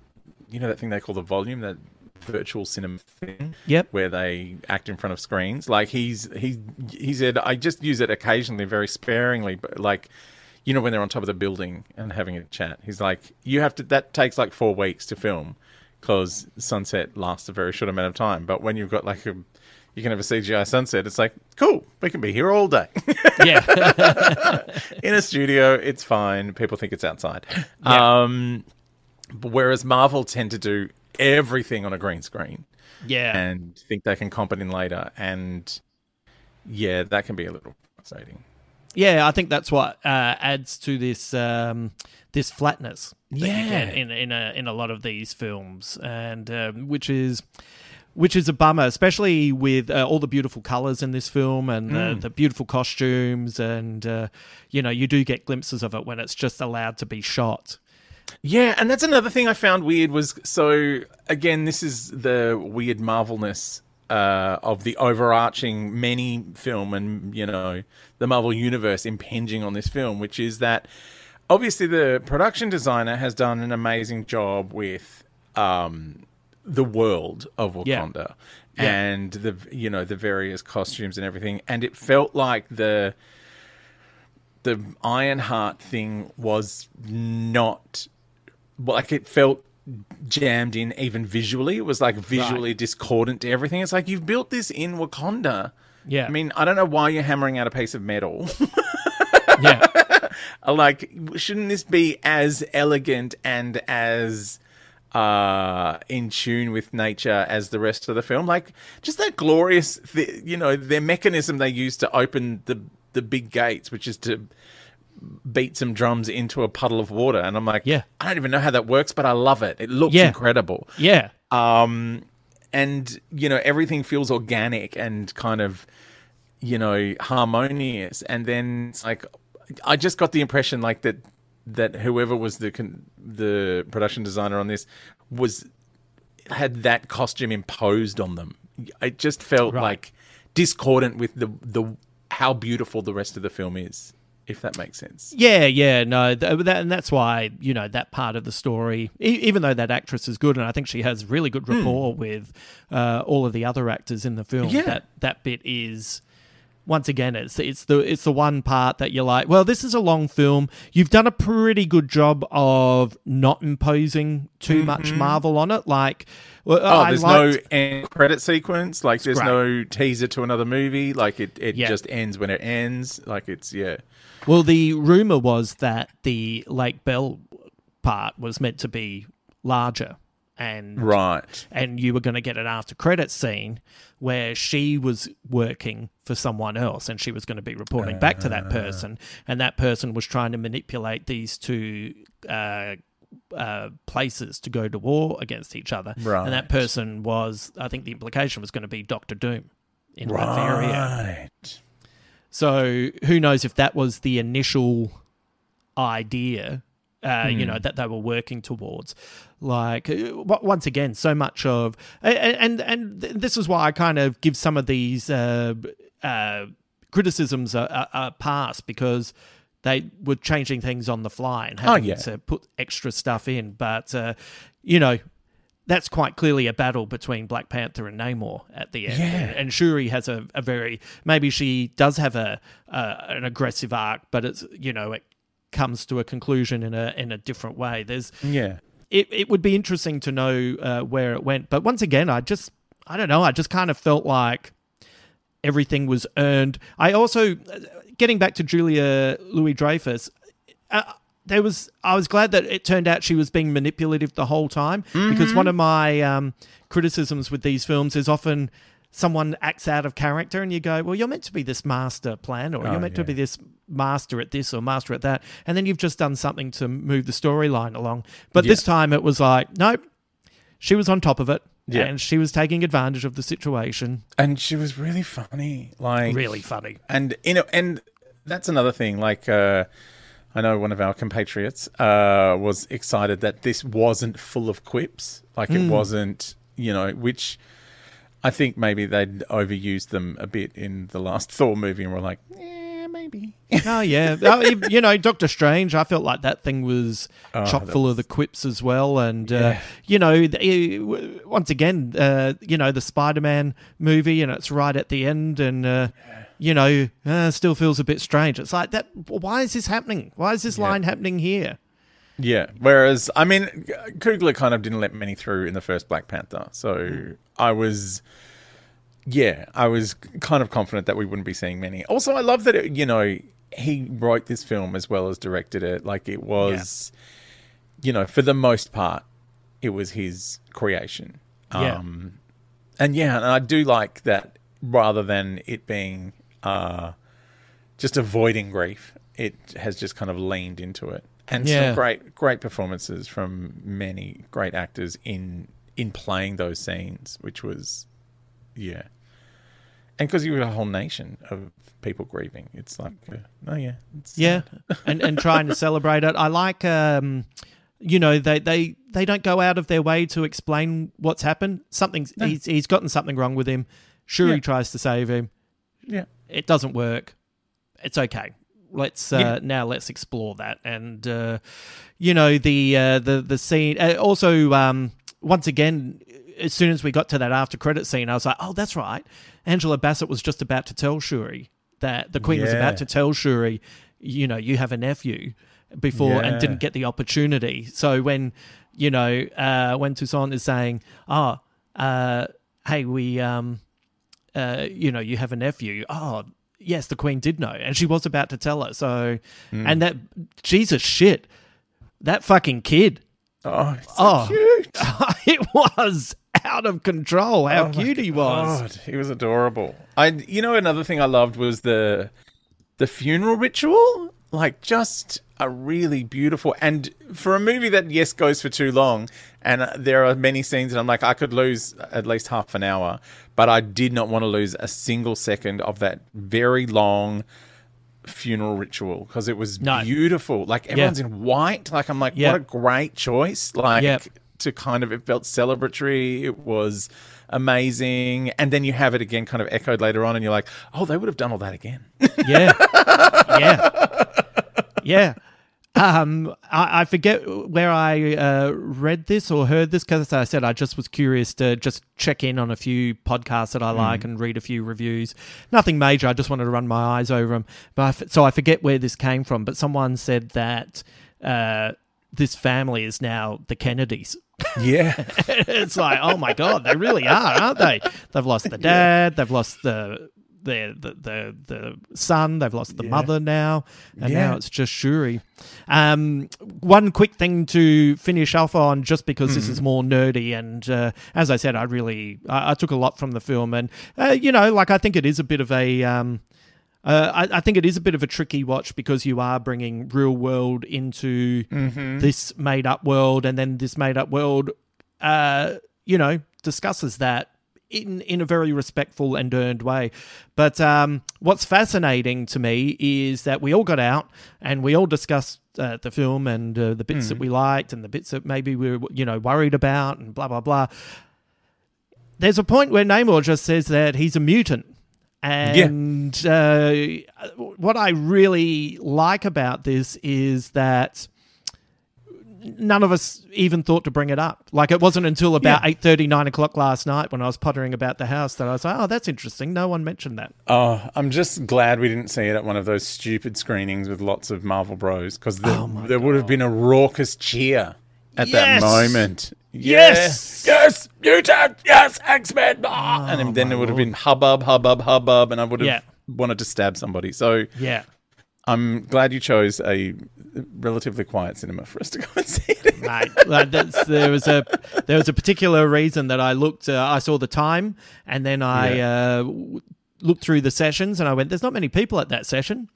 you know that thing they call the volume that virtual cinema thing? Yep. where they act in front of screens? Like he's he he said i just use it occasionally very sparingly but like you know when they're on top of the building and having a chat. He's like you have to that takes like four weeks to film because sunset lasts a very short amount of time but when you've got like a you can have a cgi sunset it's like cool we can be here all day [laughs] Yeah. [laughs] in a studio it's fine people think it's outside Yeah. um whereas marvel tend to do everything on a green screen Yeah. and think they can comp it in later and yeah that can be a little frustrating Yeah, I think that's what uh, adds to this um, this flatness Yeah. in in a in a lot of these films, and um, which is which is a bummer, especially with uh, all the beautiful colors in this film and the, Mm. the beautiful costumes, and uh, you know you do get glimpses of it when it's just allowed to be shot. Yeah, and that's another thing I found weird was so again, this is the weird marvelness uh, of the overarching many film and you know the Marvel universe impinging on this film, which is that obviously the production designer has done an amazing job with um, the world of Wakanda Yeah. and the you know the various costumes and everything, and it felt like the the Ironheart thing was not like it felt jammed in even visually. It was like visually discordant to everything. It's like you've built this in Wakanda. Yeah. I mean, I don't know why you're hammering out a piece of metal. Yeah, [laughs] like, shouldn't this be as elegant and as uh in tune with nature as the rest of the film. Like just that glorious th- you know their mechanism they use to open the the big gates which is to beat some drums into a puddle of water. And i'm like Yeah. i don't even know how that works but i love it. It looks Yeah. incredible. Yeah, um and you know everything feels organic and kind of you know harmonious. And then it's like i just got the impression like that that whoever was the con- the production designer on this was had that costume imposed on them it just felt Right. like discordant with the the how beautiful the rest of the film is if that makes sense Yeah, yeah, no, th- that, and that's why you know that part of the story. E- even though that actress is good, and I think she has really good rapport with uh, all of the other actors in the film. Yeah. That that bit is once again, it's it's the it's the one part that you're like, well, this is a long film. You've done a pretty good job of not imposing too much Marvel on it. Like, well, Mm-hmm. Oh, I there's liked- no end credit sequence. Like, there's no teaser to another movie. Like, it, it Yeah. just ends when it ends. Like, it's yeah. Well, the rumor was that the Lake Bell part was meant to be larger, and Right. and you were going to get an after credit scene where she was working for someone else, and she was going to be reporting back to that person, and that person was trying to manipulate these two. Uh, uh, places to go to war against each other, and that person was, I think, the implication was going to be Doctor Doom in. Right. So who knows if that was the initial idea, uh, you know, that they were working towards. Like uh, once again, so much of and and, this is why I kind of give some of these uh, uh, criticisms a, a, a pass because they were changing things on the fly and having yeah. to put extra stuff in. But uh, you know, that's quite clearly a battle between Black Panther and Namor at the end. Yeah. And, Shuri has a, a very maybe she does have a uh, an aggressive arc, but it's you know it comes to a conclusion in a in a different way. There's Yeah. it it would be interesting to know uh, where it went, but once again, I just I don't know. I just kind of felt like everything was earned. I also getting back to Julia Louis Dreyfus. Uh, there was I was glad that it turned out she was being manipulative the whole time because Mhm. one of my um, criticisms with these films is often someone acts out of character and you go, well, you're meant to be this master plan or Oh, you're meant to be this master at this or master at that, and then you've just done something to move the storyline along. But Yeah. this time it was like, nope, she was on top of it. Yeah. And she was taking advantage of the situation. and she was really funny, like Really funny. And you know, and that's another thing. Like, uh, I know one of our compatriots uh, was excited that this wasn't full of quips. Like, it Mm. wasn't, you know, which I think maybe they'd overused them a bit in the last [laughs] Thor movie, and we're like, eh, maybe. Oh yeah, [laughs] Oh, you- you know Doctor Strange. I felt like that thing was Oh, chock full of the quips as well, and uh, you know, the- uh, once again, uh, you know the Spider-Man movie, and it's right at the end, and uh, you know, uh, still feels a bit strange. It's like that. Why is this happening? Why is this line happening here? Yeah. Whereas, I mean, Coogler kind of didn't let many through in the first Black Panther. So I was, yeah, I was kind of confident that we wouldn't be seeing many. Also, I love that, it, you know, he wrote this film as well as directed it. Like it was, you know, for the most part, it was his creation. Yeah. Um, and yeah, and I do like that rather than it being uh, just avoiding grief, it has just kind of leaned into it. And Yeah. some great, great performances from many great actors in in playing those scenes, which was, yeah. And because you were a whole nation of people grieving, it's like, uh, oh yeah, Yeah, [laughs] and and trying to celebrate it. I like, um, you know, they they they don't go out of their way to explain what's happened. Something's No. he's he's gotten something wrong with him. Shuri Yeah. tries to save him. Yeah. it doesn't work. It's okay. Let's uh, Yeah. now let's explore that, and uh, you know the uh, the the scene. Uh, also, um, once again, as soon as we got to that after credit scene, I was like, oh, that's right. Angela Bassett was just about to tell Shuri that the Queen was about to tell Shuri, you know, you have a nephew before Yeah. and didn't get the opportunity. So when you know uh, when Toussaint is saying, oh, uh, hey, we um, uh, you know, you have a nephew. Oh, yes, the Queen did know, and she was about to tell her. So, Mm. and that Jesus shit, that fucking kid. Oh, so oh, cute. [laughs] it was out of control. How Oh cute he was. God, he was adorable. I, you know, another thing I loved was the the funeral ritual. Like, just a really beautiful and for a movie that yes goes for too long, and uh, there are many scenes that I'm like, I could lose at least half an hour, but I did not want to lose a single second of that very long funeral ritual because it was No. beautiful. Like Yeah. everyone's in white. Like I'm like, Yeah. what a great choice. Like Yep. to kind of it felt celebratory. It was amazing. And then you have it again kind of echoed later on and you're like, oh, they would have done all that again. Yeah, [laughs] yeah, yeah. Um, I, I forget where I uh, read this or heard this because, I said, I just was curious to just check in on a few podcasts that I like and read a few reviews. Nothing major. I just wanted to run my eyes over them. But I f- so I forget where this came from. But someone said that uh, this family is now the Kennedys. yeah. [laughs] it's like, oh my god, they really are, aren't they? They've lost the [laughs] dad, they've lost the the the the, the son, they've lost the Yeah. mother now, and Yeah. now it's just Shuri. Um, one quick thing to finish off on, just because this Mm-hmm. is more nerdy, and uh, as I said, I really I, I took a lot from the film, and uh, you know, like I think it is a bit of a. Um, uh, I, I think it is a bit of a tricky watch because you are bringing real world into Mhm. this made up world, and then this made up world, uh, you know, discusses that in in a very respectful and earned way. But um, what's fascinating to me is that we all got out and we all discussed uh, the film and uh, the bits that Mm. we liked and the bits that maybe we were you know worried about and blah blah blah. There's a point where Namor just says that he's a mutant. And uh, what I really like about this is that none of us even thought to bring it up. Like it wasn't until about Yeah. eight thirty, nine o'clock last night when I was pottering about the house that I was like, "Oh, that's interesting." No one mentioned that. Oh, I'm just glad we didn't see it at one of those stupid screenings with lots of Marvel Bros because there, there would have been a raucous cheer at Yes! that moment. Yes! Yes! Mutant! Yes! X Men! Ah! and then, it would have been hubbub, hubbub, hubbub, and I would have Yeah. wanted to stab somebody. So Yeah, I'm glad you chose a relatively quiet cinema for us to go and see it. Mate, there was a there was a particular reason that I looked. Uh, I saw the time, and then I uh, w- looked through the sessions, and I went, "There's not many people at that session.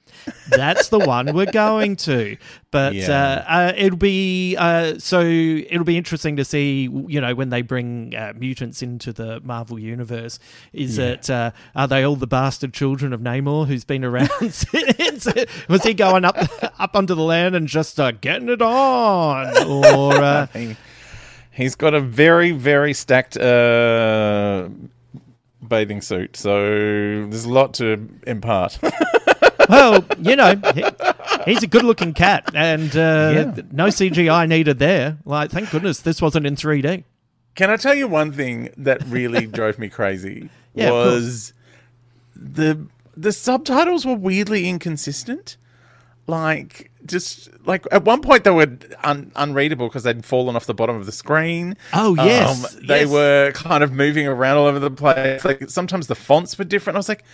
That's the one we're going to." But Yeah. uh, uh, it'll be uh, so it'll be interesting to see, you know, when they bring uh, mutants into the Marvel universe. Is Yeah. it uh, are they all the bastard children of Namor who's been around [laughs] since? Was he going up up onto the land and just uh, getting it on, or? Uh, He- [laughs] He's got a very, very stacked uh, bathing suit, so there's a lot to impart. [laughs] well, you know, he, he's a good-looking cat, and uh, Yeah. no CGI needed there. Like, thank goodness this wasn't in 3D. Can I tell you one thing that really [laughs] drove me crazy? Yeah, was the the subtitles were weirdly inconsistent. Like just like at one point they were un- unreadable because they'd fallen off the bottom of the screen. Oh, um, yes, they yes. were kind of moving around all over the place. Like sometimes the fonts were different. I was like,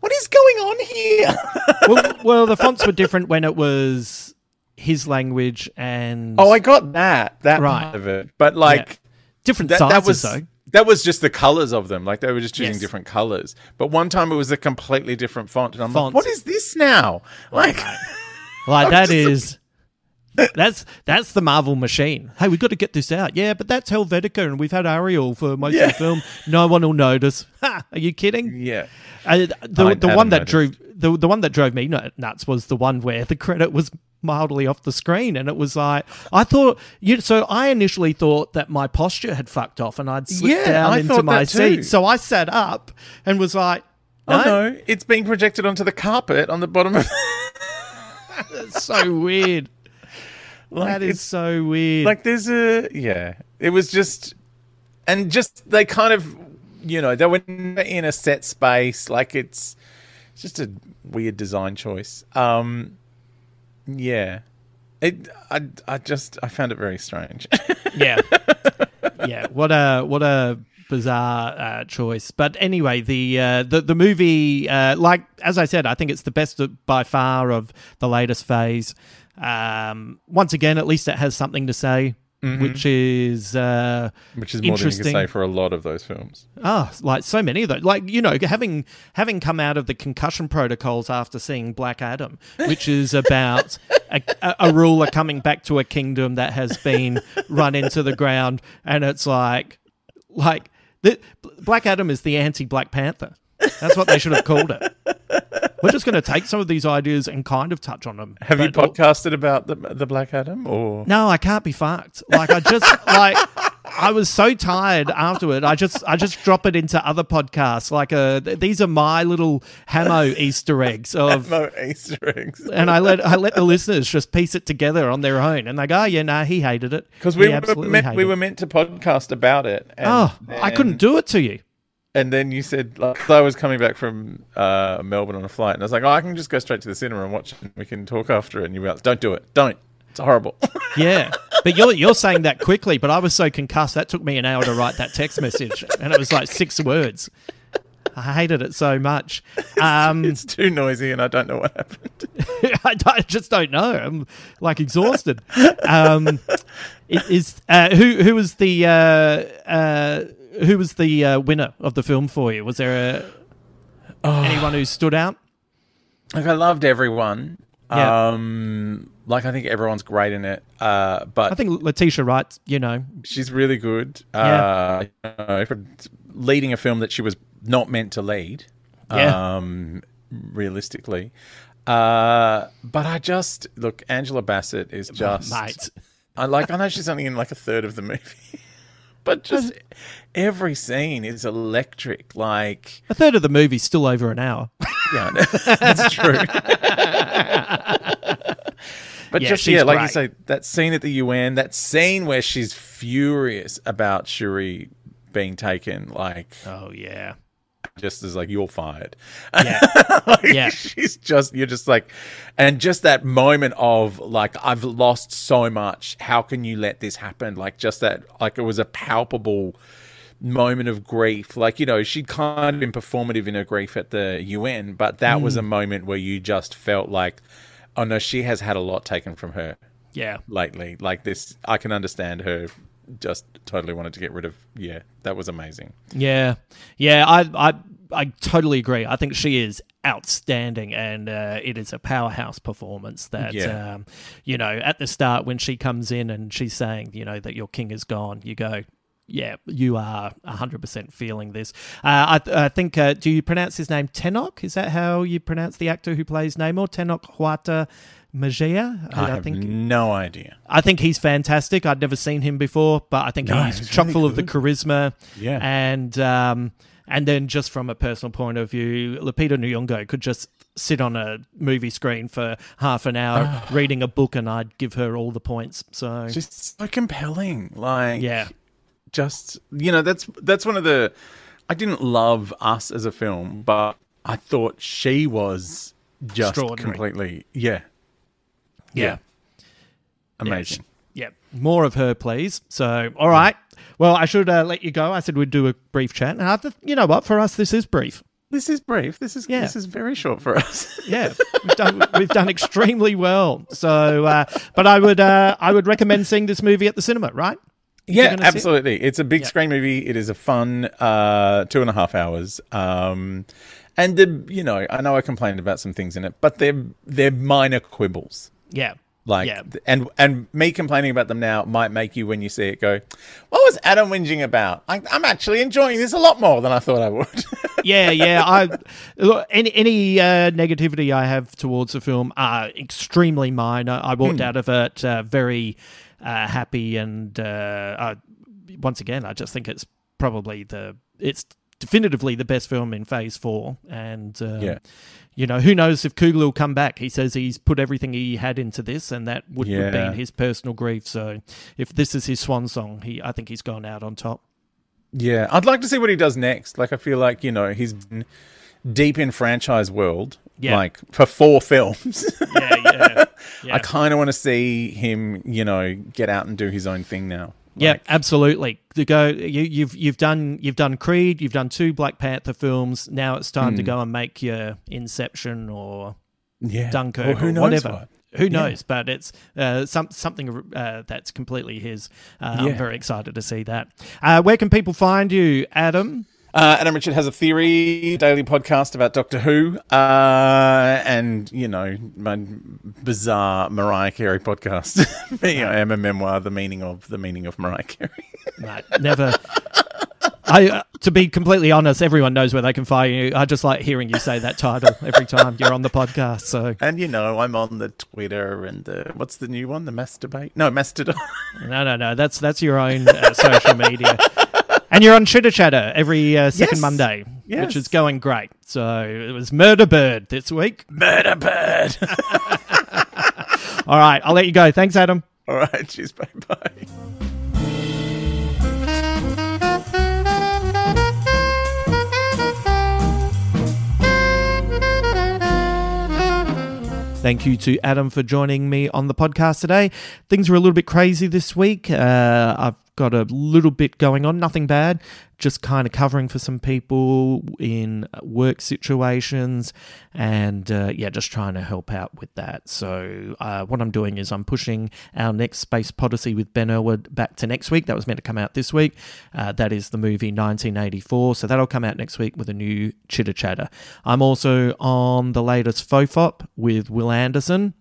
"What is going on here?" [laughs] well, well, the fonts were different when it was his language and oh, I got that that Right. part of it, but like different that, sizes that was though. that was just the colors of them. Like they were just choosing Yes. different colors. But one time it was a completely different font, and I'm Font. like, "What is this now?" Like, [laughs] Like that is. [laughs] That's that's the Marvel machine. Hey, we've got to get this out. Yeah, but that's Helvetica, and we've had Arial for most of the film. No one will notice. [laughs] Ha, are you kidding? yeah, Uh, the the one that noticed. drove the the one that drove me nuts was the one where the credit was mildly off the screen, and it was like I thought. You so I initially thought that my posture had fucked off, and I'd slipped Yeah, down I into my seat. So I sat up and was like, oh no, it's being projected onto the carpet on the bottom of. That's so weird. Like, that is so weird. like there's a yeah. It was just, and just they kind of, you know, they were in a set space. Like it's, it's just a weird design choice. Um, yeah, it. I I just I found it very strange. [laughs] yeah, yeah. What a what a bizarre uh, choice. But anyway, the uh, the the movie, uh, like as I said, I think it's the best by far of the latest phase. Um, once again, at least it has something to say, Mhm. which is uh, Which is more than you interesting. can say for a lot of those films. Oh, like so many of those. Like you know, having having come out of the concussion protocols after seeing Black Adam, which is about [laughs] a, a, a ruler coming back to a kingdom that has been run into the ground, and it's like, like the Black Adam is the anti Black Panther. That's what they should have called it. We're just going to take some of these ideas and kind of touch on them. Have you podcasted about the the Black Adam or? no, I can't be fucked. Like I just like I was so tired afterward. I just I just drop it into other podcasts. Like uh, these are my little Hamo [laughs] Easter eggs of, No Easter eggs. and I let I let the listeners just piece it together on their own. And they go, oh, yeah, nah, he hated it Because we were meant, we were meant to podcast about it. And oh, I couldn't do it to you. And then you said, like, I was coming back from uh, Melbourne on a flight, and I was like, oh, I can just go straight to the cinema and watch it. We can talk after it. And you were like, don't do it. Don't. It's horrible. Yeah, [laughs] but you're you're saying that quickly. But I was so concussed that took me an hour to write that text message, and it was like six words. I hated it so much. Um, it's too noisy, and I don't know what happened. [laughs] I, I just don't know. I'm like exhausted. Um, is uh, who who was the uh, uh, who was the uh, winner of the film for you? Was there a, anyone who stood out? Like, I loved everyone. Yeah. Um, like, I think everyone's great in it. Uh, but I think Letitia Wright. You know, she's really good. Yeah. Uh, you know, leading a film that she was not meant to lead. Yeah. Um, realistically. Uh, but I just look. Angela Bassett is just mate. I like. I know she's only in like a third of the movie, [laughs] but just every scene is electric. Like, a third of the movie's still over an hour. yeah, [laughs] that's true. [laughs] But Yeah, just yeah, like you say, that scene at the UN, that scene where she's furious about Shuri being taken, like oh yeah, just as like you're fired. Yeah. [laughs] Like, Yeah. she's just you're just like, and just that moment of like I've lost so much. How can you let this happen? Like just that, like it was a palpable moment of grief. Like you know, she'd kind of been performative in her grief at the UN, but that was Mm. a moment where you just felt like. Oh no, she has had a lot taken from her Yeah. lately. Like this, I can understand her just totally wanted to get rid of. Yeah, that was amazing. Yeah, yeah, I, I, I totally agree. I think she is outstanding, and uh, it is a powerhouse performance. That, Yeah. um, you know, at the start when she comes in and she's saying, you know, that your king is gone, you go. Yeah, you are 100% feeling this. Uh, I, I think, uh, do you pronounce his name Tenok? Is that how you pronounce the actor who plays Namor? Tenok Huata Magia? I, have think no idea. I think he's fantastic. I'd never seen him before, but I think No, he's he's chock really full of the charisma. Yeah. And um, and then just from a personal point of view, Lupita Nyong'o could just sit on a movie screen for half an hour [sighs] reading a book, and I'd give her all the points. So Just so compelling. Like yeah, just you know that's that's one of the I didn't love us as a film, but I thought she was just completely yeah yeah, amazing. yeah. More of her, please. So all right. Well, I should uh, let you go. I said we'd do a brief chat, and I th- you know what? For us, this is brief. This is brief. This is Yeah. this is very short for us. [laughs] Yeah, we've done we've done extremely well. So, uh, but I would uh, I would recommend seeing this movie at the cinema, right? Yeah, gonna it? absolutely. It's a big Yeah. screen movie. It is a fun uh, two and a half hours. Um, and the you know I know I complained about some things in it, but they're they're minor quibbles. Yeah, Like yeah, and and me complaining about them now might make you when you see it go, what was Adam whinging about? I, I'm actually enjoying this a lot more than I thought I would. [laughs] yeah, yeah. I look, any any uh, negativity I have towards the film are extremely minor. I walked Hmm. out of it uh, very uh, happy, and uh, I, once again, I just think it's probably the it's definitively the best film in Phase Four, and uh, Yeah. You know, who knows if Coogler will come back? He says he's put everything he had into this, and that would have Yeah. been his personal grief. So, if this is his swan song, he I think he's gone out on top. yeah, I'd like to see what he does next. Like I feel like you know he's been deep in franchise world. Yeah. Like for four films. [laughs] Yeah, yeah, [laughs] yeah. I kind of want to see him, you know, get out and do his own thing now. Yeah, Like, absolutely. To go, you, you've you've done you've done Creed, you've done two Black Panther films. Now it's time to Hmm. go and make your Inception or yeah. Dunkirk Or who knows whatever. what. Who Yeah. knows? But it's uh, some something uh, that's completely his. Uh, I'm very excited to see that. Uh, where can people find you, Adam? Uh, Adam Richard has a theory daily podcast about Doctor Who, uh, and you know my bizarre Mariah Carey podcast. [laughs] Me, I am a memoir, the meaning of the meaning of Mariah Carey. [laughs] No, never. I, uh, to be completely honest, everyone knows where they can find you. I just like hearing you say that title every time you're on the podcast. So and you know I'm on the Twitter and the what's the new one, the masturbate? No, Mastodon. No, no, no. That's that's your own uh, social media, [laughs] and you're on Chitter Chatter every uh, second Yes. Monday, Yes. which is going great. So it was Murder Bird this week. Murder bird. [laughs] All right, I'll let you go. Thanks, Adam. All right, cheers, bye bye. Thank you to Adam for joining me on the podcast today. Things were a little bit crazy this week. Uh, I've got a little bit going on, nothing bad, just kind of covering for some people in work situations and uh, yeah, just trying to help out with that. So, uh, what I'm doing is I'm pushing our next Space Podyssey with Ben Elwood back to next week. That was meant to come out this week. Uh, that is the movie 1984. So, that'll come out next week with a new chitter chatter. I'm also on the latest Fofop with Wil Anderson.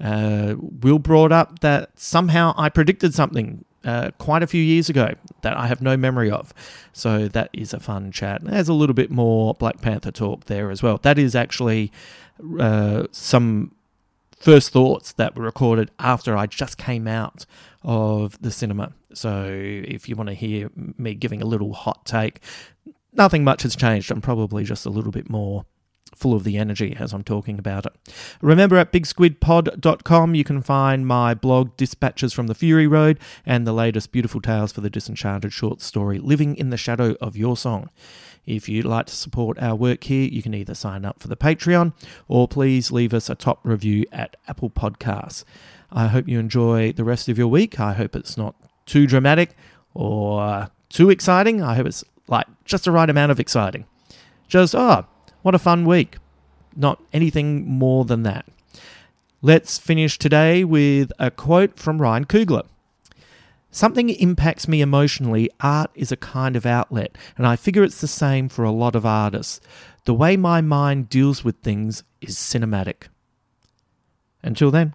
Uh, Wil brought up that somehow I predicted something uh, quite a few years ago that I have no memory of. So that is a fun chat. There's a little bit more Black Panther talk there as well. That is actually uh, some first thoughts that were recorded after I just came out of the cinema. So if you want to hear me giving a little hot take, nothing much has changed. I'm probably just a little bit more full of the energy as I'm talking about it. Remember at bigsquidpod.com you can find my blog Dispatches from the Fury Road and the latest beautiful tales for the disenchanted short story Living in the Shadow of Your Song. If you'd like to support our work here, you can either sign up for the Patreon or please leave us a top review at Apple Podcasts. I hope you enjoy the rest of your week. I hope it's not too dramatic or too exciting. I hope it's like just the right amount of exciting. Just, oh, what a fun week. Not anything more than that. Let's finish today with a quote from Ryan Coogler. Something impacts me emotionally, art is a kind of outlet, and I figure it's the same for a lot of artists. The way my mind deals with things is cinematic. Until then.